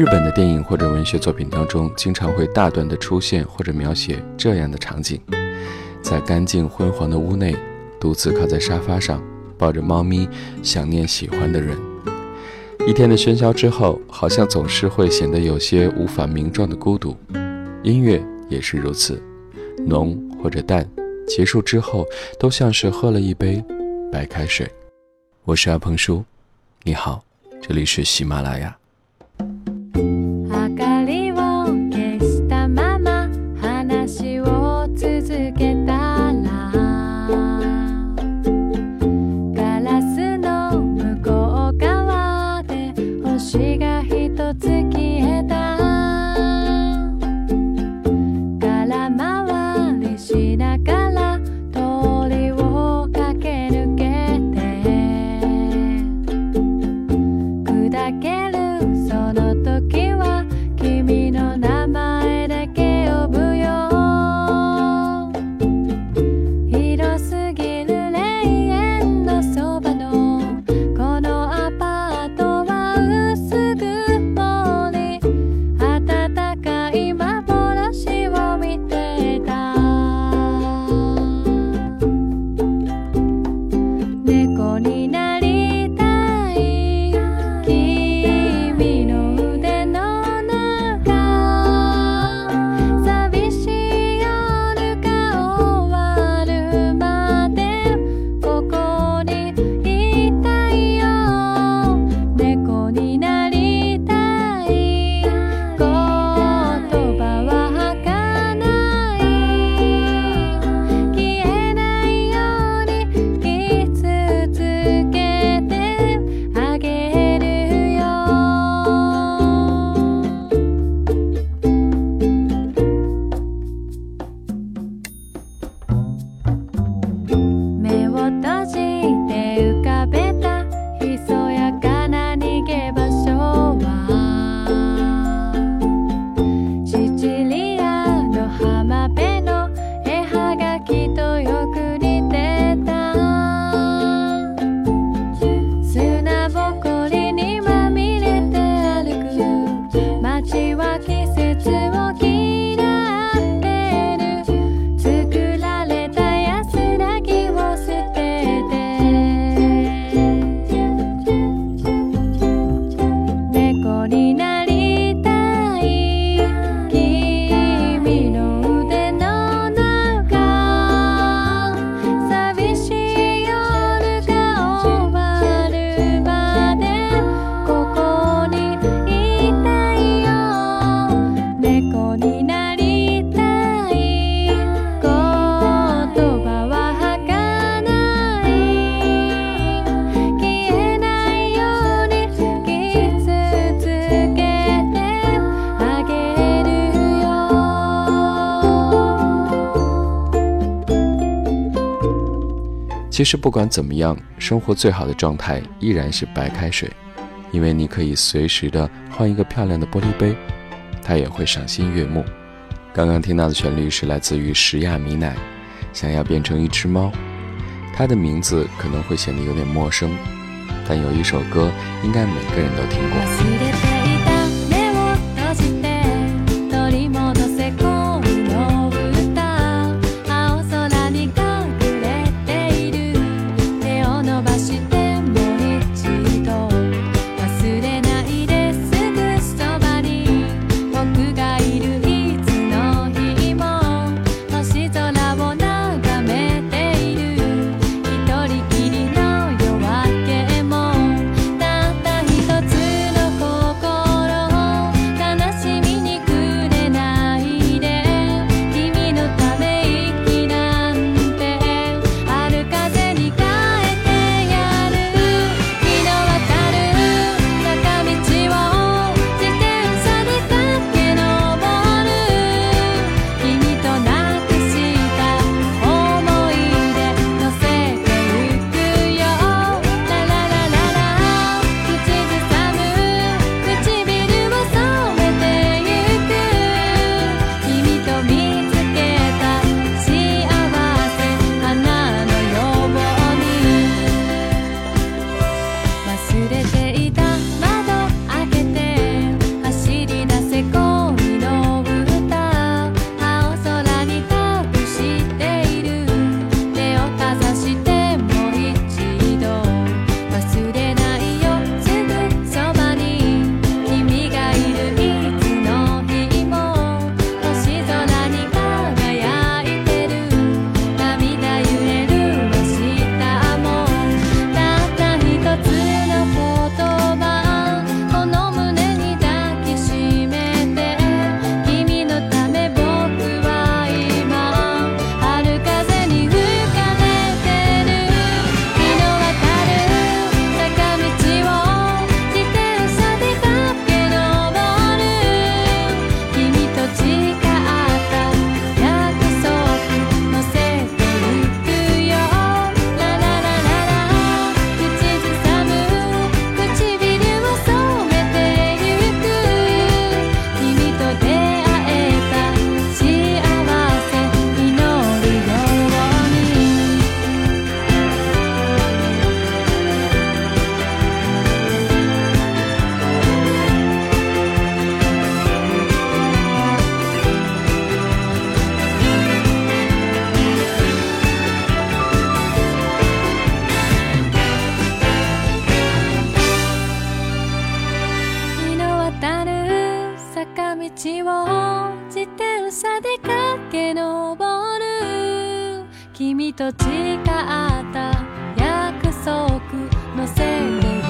日本的电影或者文学作品当中，经常会大段的出现或者描写这样的场景：在干净昏黄的屋内，独自靠在沙发上，抱着猫咪，想念喜欢的人。一天的喧嚣之后，好像总是会显得有些无法名状的孤独。音乐也是如此，浓或者淡，结束之后，都像是喝了一杯白开水。我是阿鹏叔，你好，这里是喜马拉雅。其实不管怎么样，生活最好的状态依然是白开水，因为你可以随时的换一个漂亮的玻璃杯，它也会赏心悦目。刚刚听到的旋律是来自于石亚米奶，想要变成一只猫。它的名字可能会显得有点陌生，但有一首歌应该每个人都听过。道を自転車で駆け上る。君と誓った約束のせて化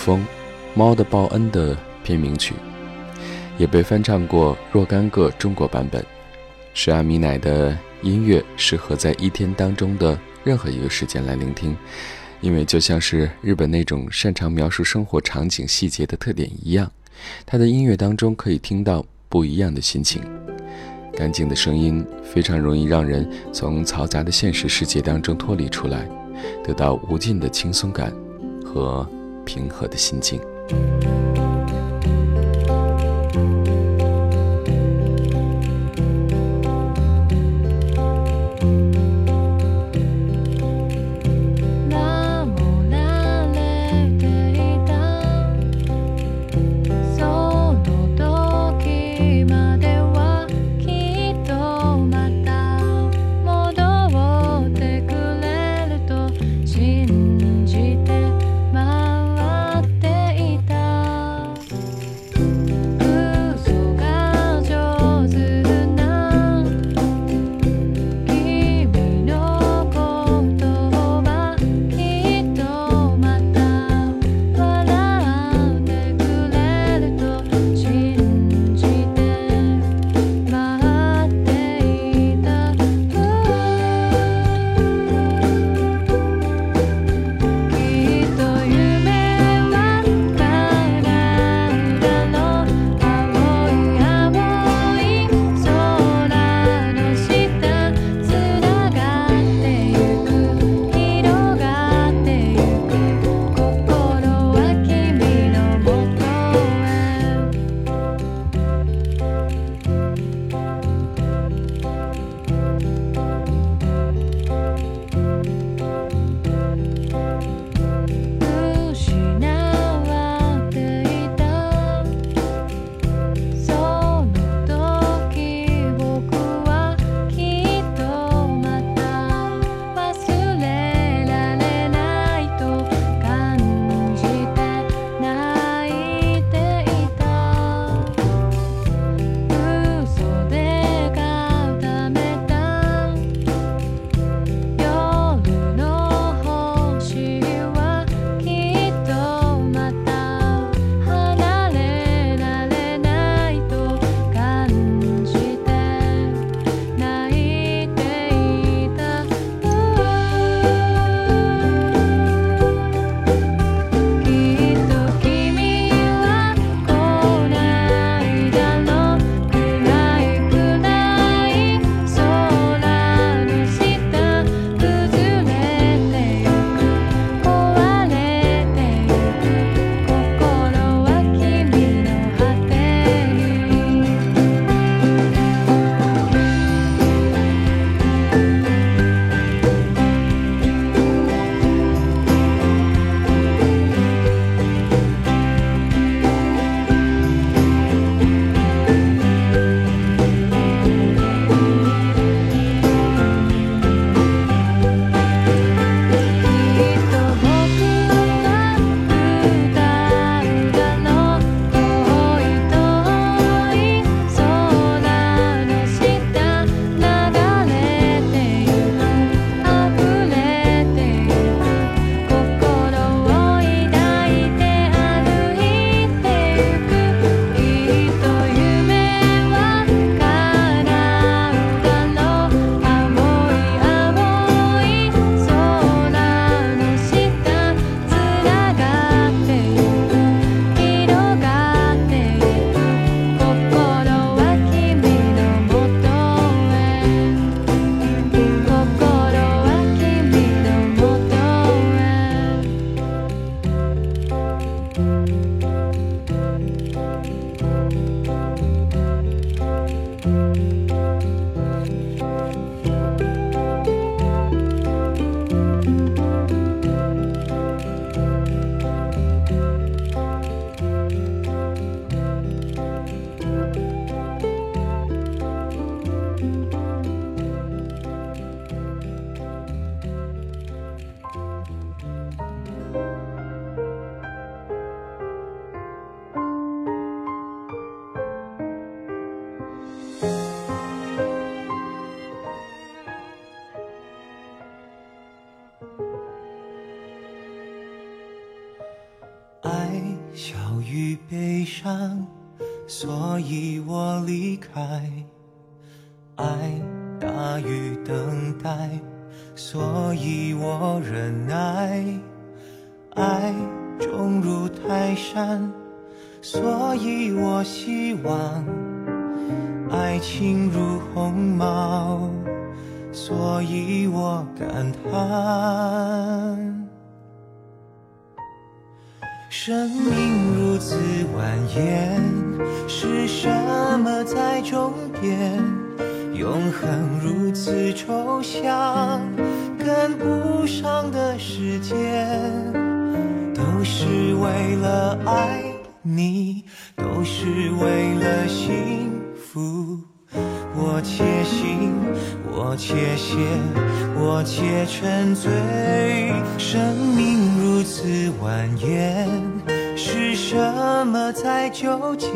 风，猫的报恩的片名曲，也被翻唱过若干个中国版本。是阿米奶的音乐适合在一天当中的任何一个时间来聆听，因为就像是日本那种擅长描述生活场景细节的特点一样，他的音乐当中可以听到不一样的心情。干净的声音非常容易让人从嘈杂的现实世界当中脱离出来，得到无尽的轻松感和。平和的心境。开。爱大于等待，所以我忍耐。爱重如泰山，所以我希望。爱情如鸿毛，所以我感叹。生命如此蜿蜒，是什么在终点？永恒如此抽象，跟不上的时间，都是为了爱你，都是为了幸福。我且行，我且歇，我且沉醉。生命如此蜿蜒，是什么在纠结？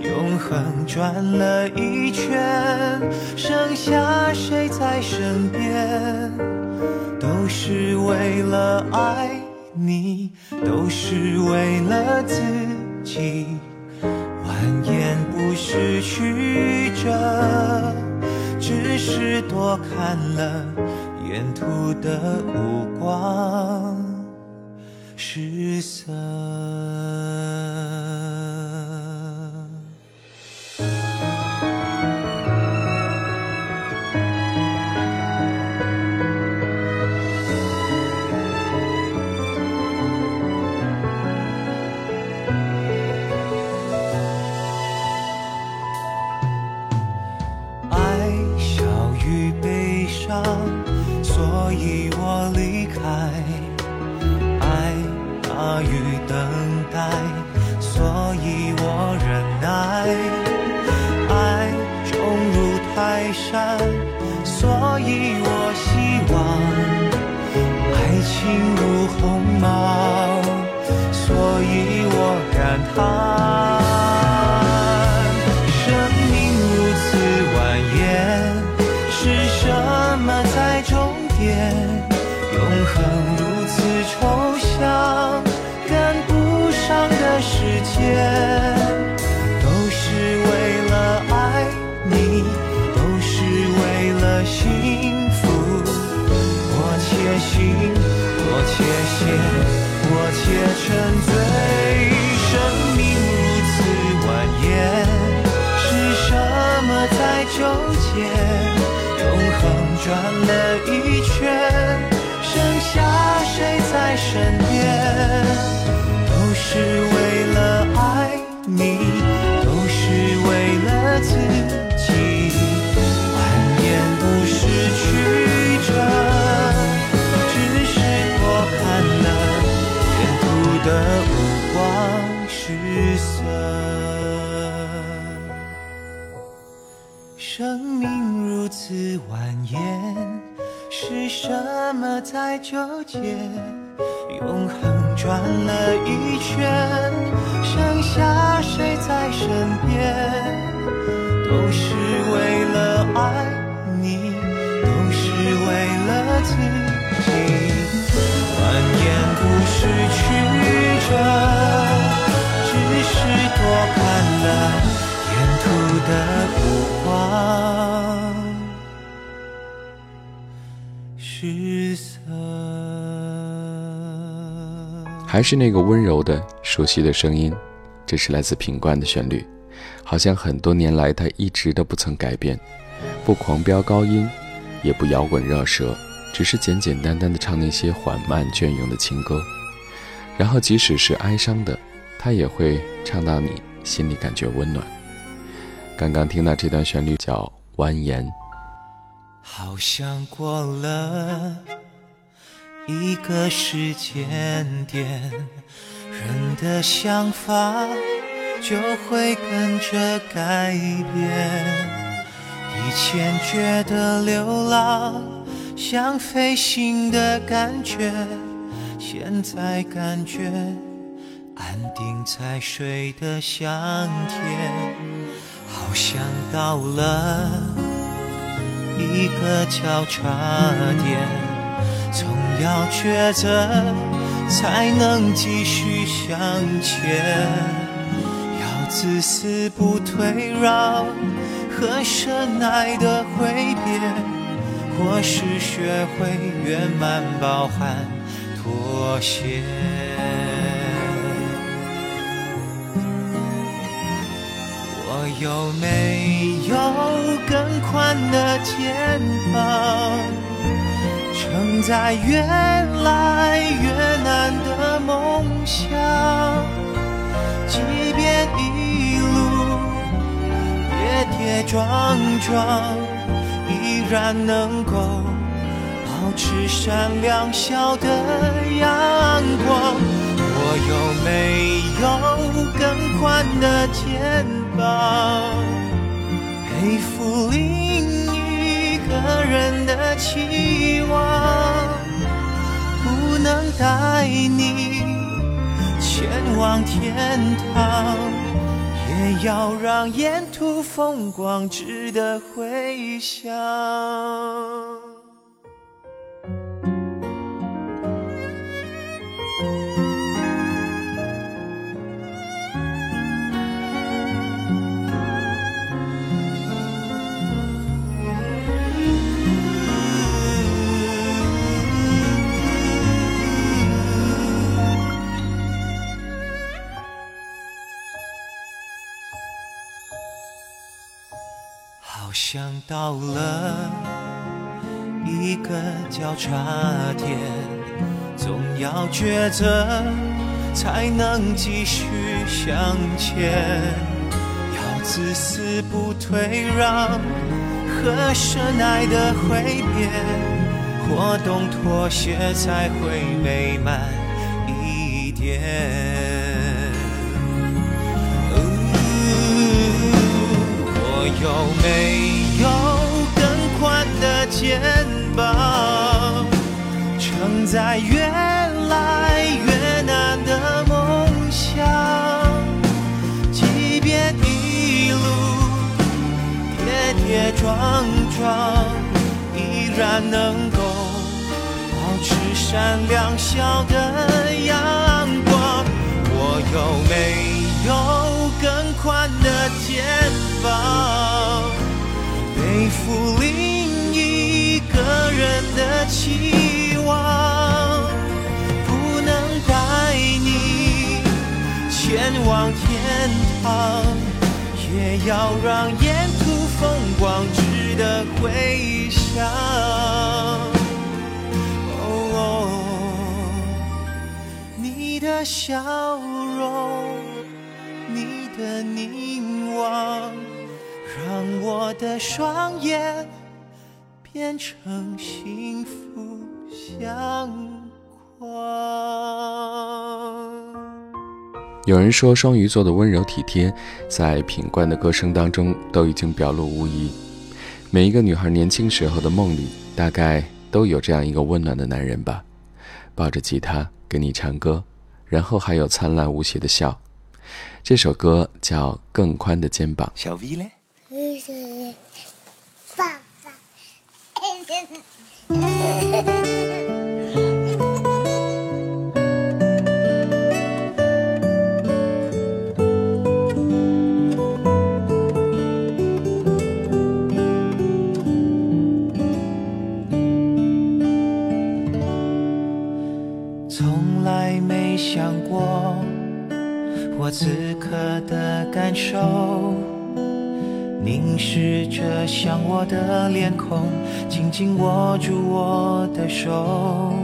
永恒转了一圈，剩下谁在身边？都是为了爱你，都是为了自己。蜿蜒不是去着，只是多看了沿途的五光十色。爱重如泰山，所以我希望。爱情如鸿毛，所以我感叹。纠结？还是那个温柔的、熟悉的声音，这是来自品冠的旋律，好像很多年来他一直都不曾改变，不狂飙高音，也不摇滚热舌，只是简简单单的唱那些缓慢隽永的情歌，然后即使是哀伤的，他也会唱到你心里感觉温暖。刚刚听到这段旋律叫《蜿蜒》，好像过了一个时间点，人的想法就会跟着改变。以前觉得流浪像飞行的感觉，现在感觉安定在水的香甜，好像到了。一个交叉点，总要抉择才能继续向前。要自私不退让和深爱的挥别，或是学会圆满包含妥协。我有没有更宽的肩膀，承载越来越难的梦想？即便一路跌跌撞撞，依然能够保持闪亮笑的阳光。我有没有更宽的肩膀，背负另个人的期望？不能带你前往天堂，也要让沿途风光值得回想。到了一个交叉点，总要抉择，才能继续向前。要自私不退让和深爱的挥别，或懂妥协才会美满一点。我有没有的肩膀，承载越来越难的梦想？即便一路跌跌撞撞，依然能够保持闪亮笑的阳光。我有没有更宽的肩膀，背负另个人的期望？不能带你前往天堂，也要让沿途风光值得回想。哦，你的笑容，你的凝望，让我的双眼变成幸福相框。有人说，双鱼座的温柔体贴，在品冠的歌声当中都已经表露无遗。每一个女孩年轻时候的梦里，大概都有这样一个温暖的男人吧，抱着吉他给你唱歌，然后还有灿烂无邪的笑。这首歌叫《更宽的肩膀》。小 V 嘞？Mm-hmm. 紧握住我的手。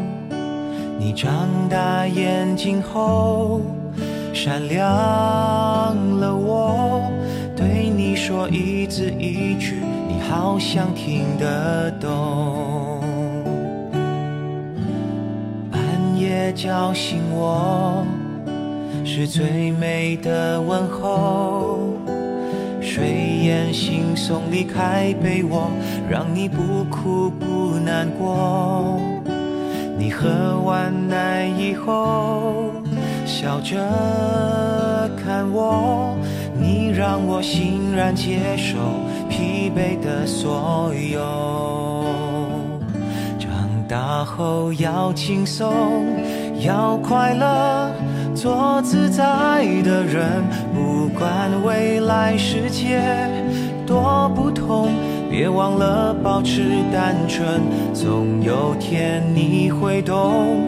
你长大眼睛后，闪亮了我，对你说一字一句，你好像听得懂。半夜叫醒我，是最美的问候。睡眼惺忪离开被窝，让你不哭不难过。你喝完奶以后，笑着看我，你让我欣然接受疲惫的所有。长大后要轻松，要快乐，做自在的人，不管未来世界多不同，别忘了保持单纯，总有天你会懂。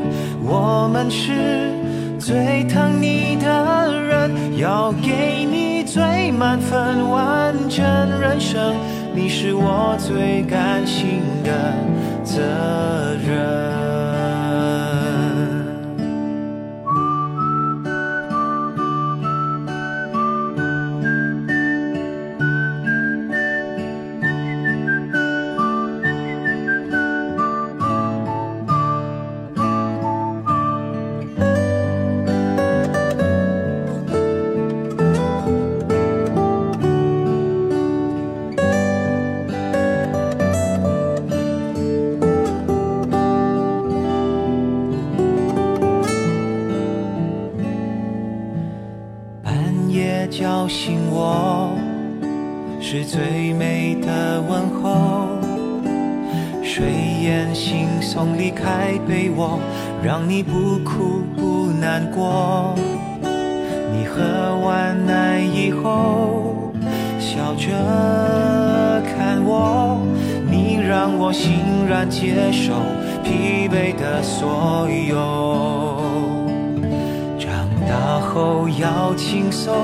我们是最疼你的人，要给你最满分，完整人生，你是我最甘心的责任。让你不哭不难过。你喝完奶以后，笑着看我，你让我欣然接受疲惫的所有。长大后要轻松，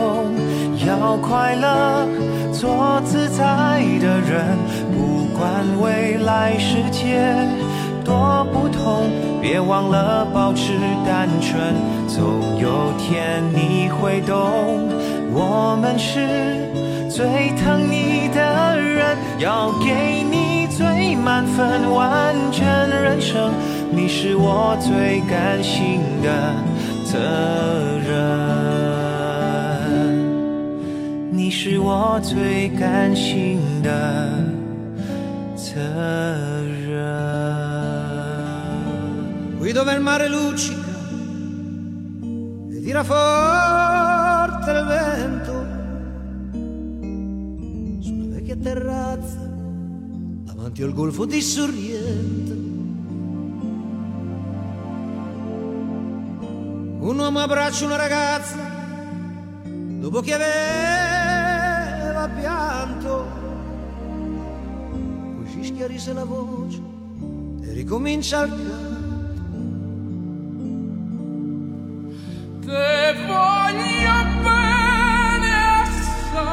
要快乐，做自在的人。不管未来世界多不同，别忘了保持单纯，总有天你会懂。我们是最疼你的人，要给你最满分，完整人生，你是我最甘心的责任，你是我最甘心的责任。Dove il mare luccica e tira forte il vento. Su una vecchia terrazza davanti al golfo di Sorrento un uomo abbraccia una ragazza dopo che aveva pianto. Poi si schiarisce la voce e ricomincia il canto ogni bellezza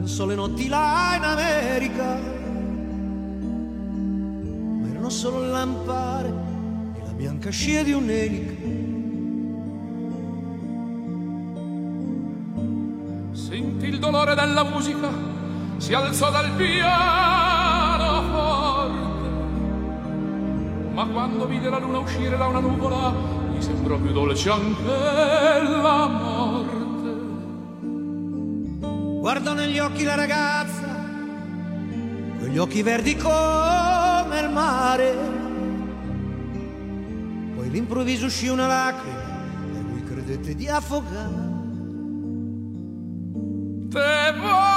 pensò le notti là in America. Ma erano solo lampare e la bianca scia di un'elica. Sentì il dolore della musica, si alzò dal piano forte. Ma quando vide la luna uscire da una nuvola, gli sembrò più dolce anche la morte. Guardò negli occhi la ragazza, quegli occhi verdi come il mare. Poi all'improvviso uscì una lacrima e lui credette di affogare. Te voglio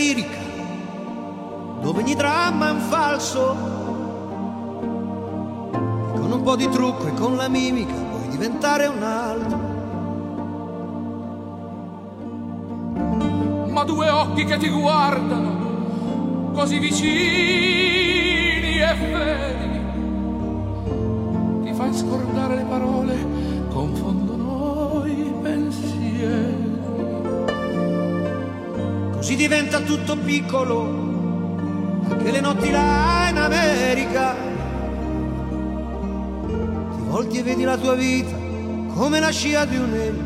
lirica, dove ogni dramma è un falso. E con un po' di trucco e con la mimica puoi diventare un altro. Ma due occhi che ti guardano, così vicini e fedeli, ti fai scordare le parole Così diventa tutto piccolo, anche le notti là in America. Ti volti e vedi la tua vita come la scia di un'elica.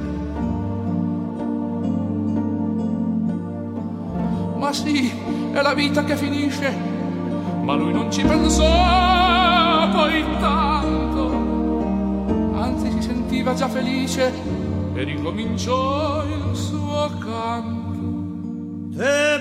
Ma sì, è la vita che finisce, ma lui non ci pensò poi tanto. Anzi si sentiva già felice e ricominciò il suo canto. There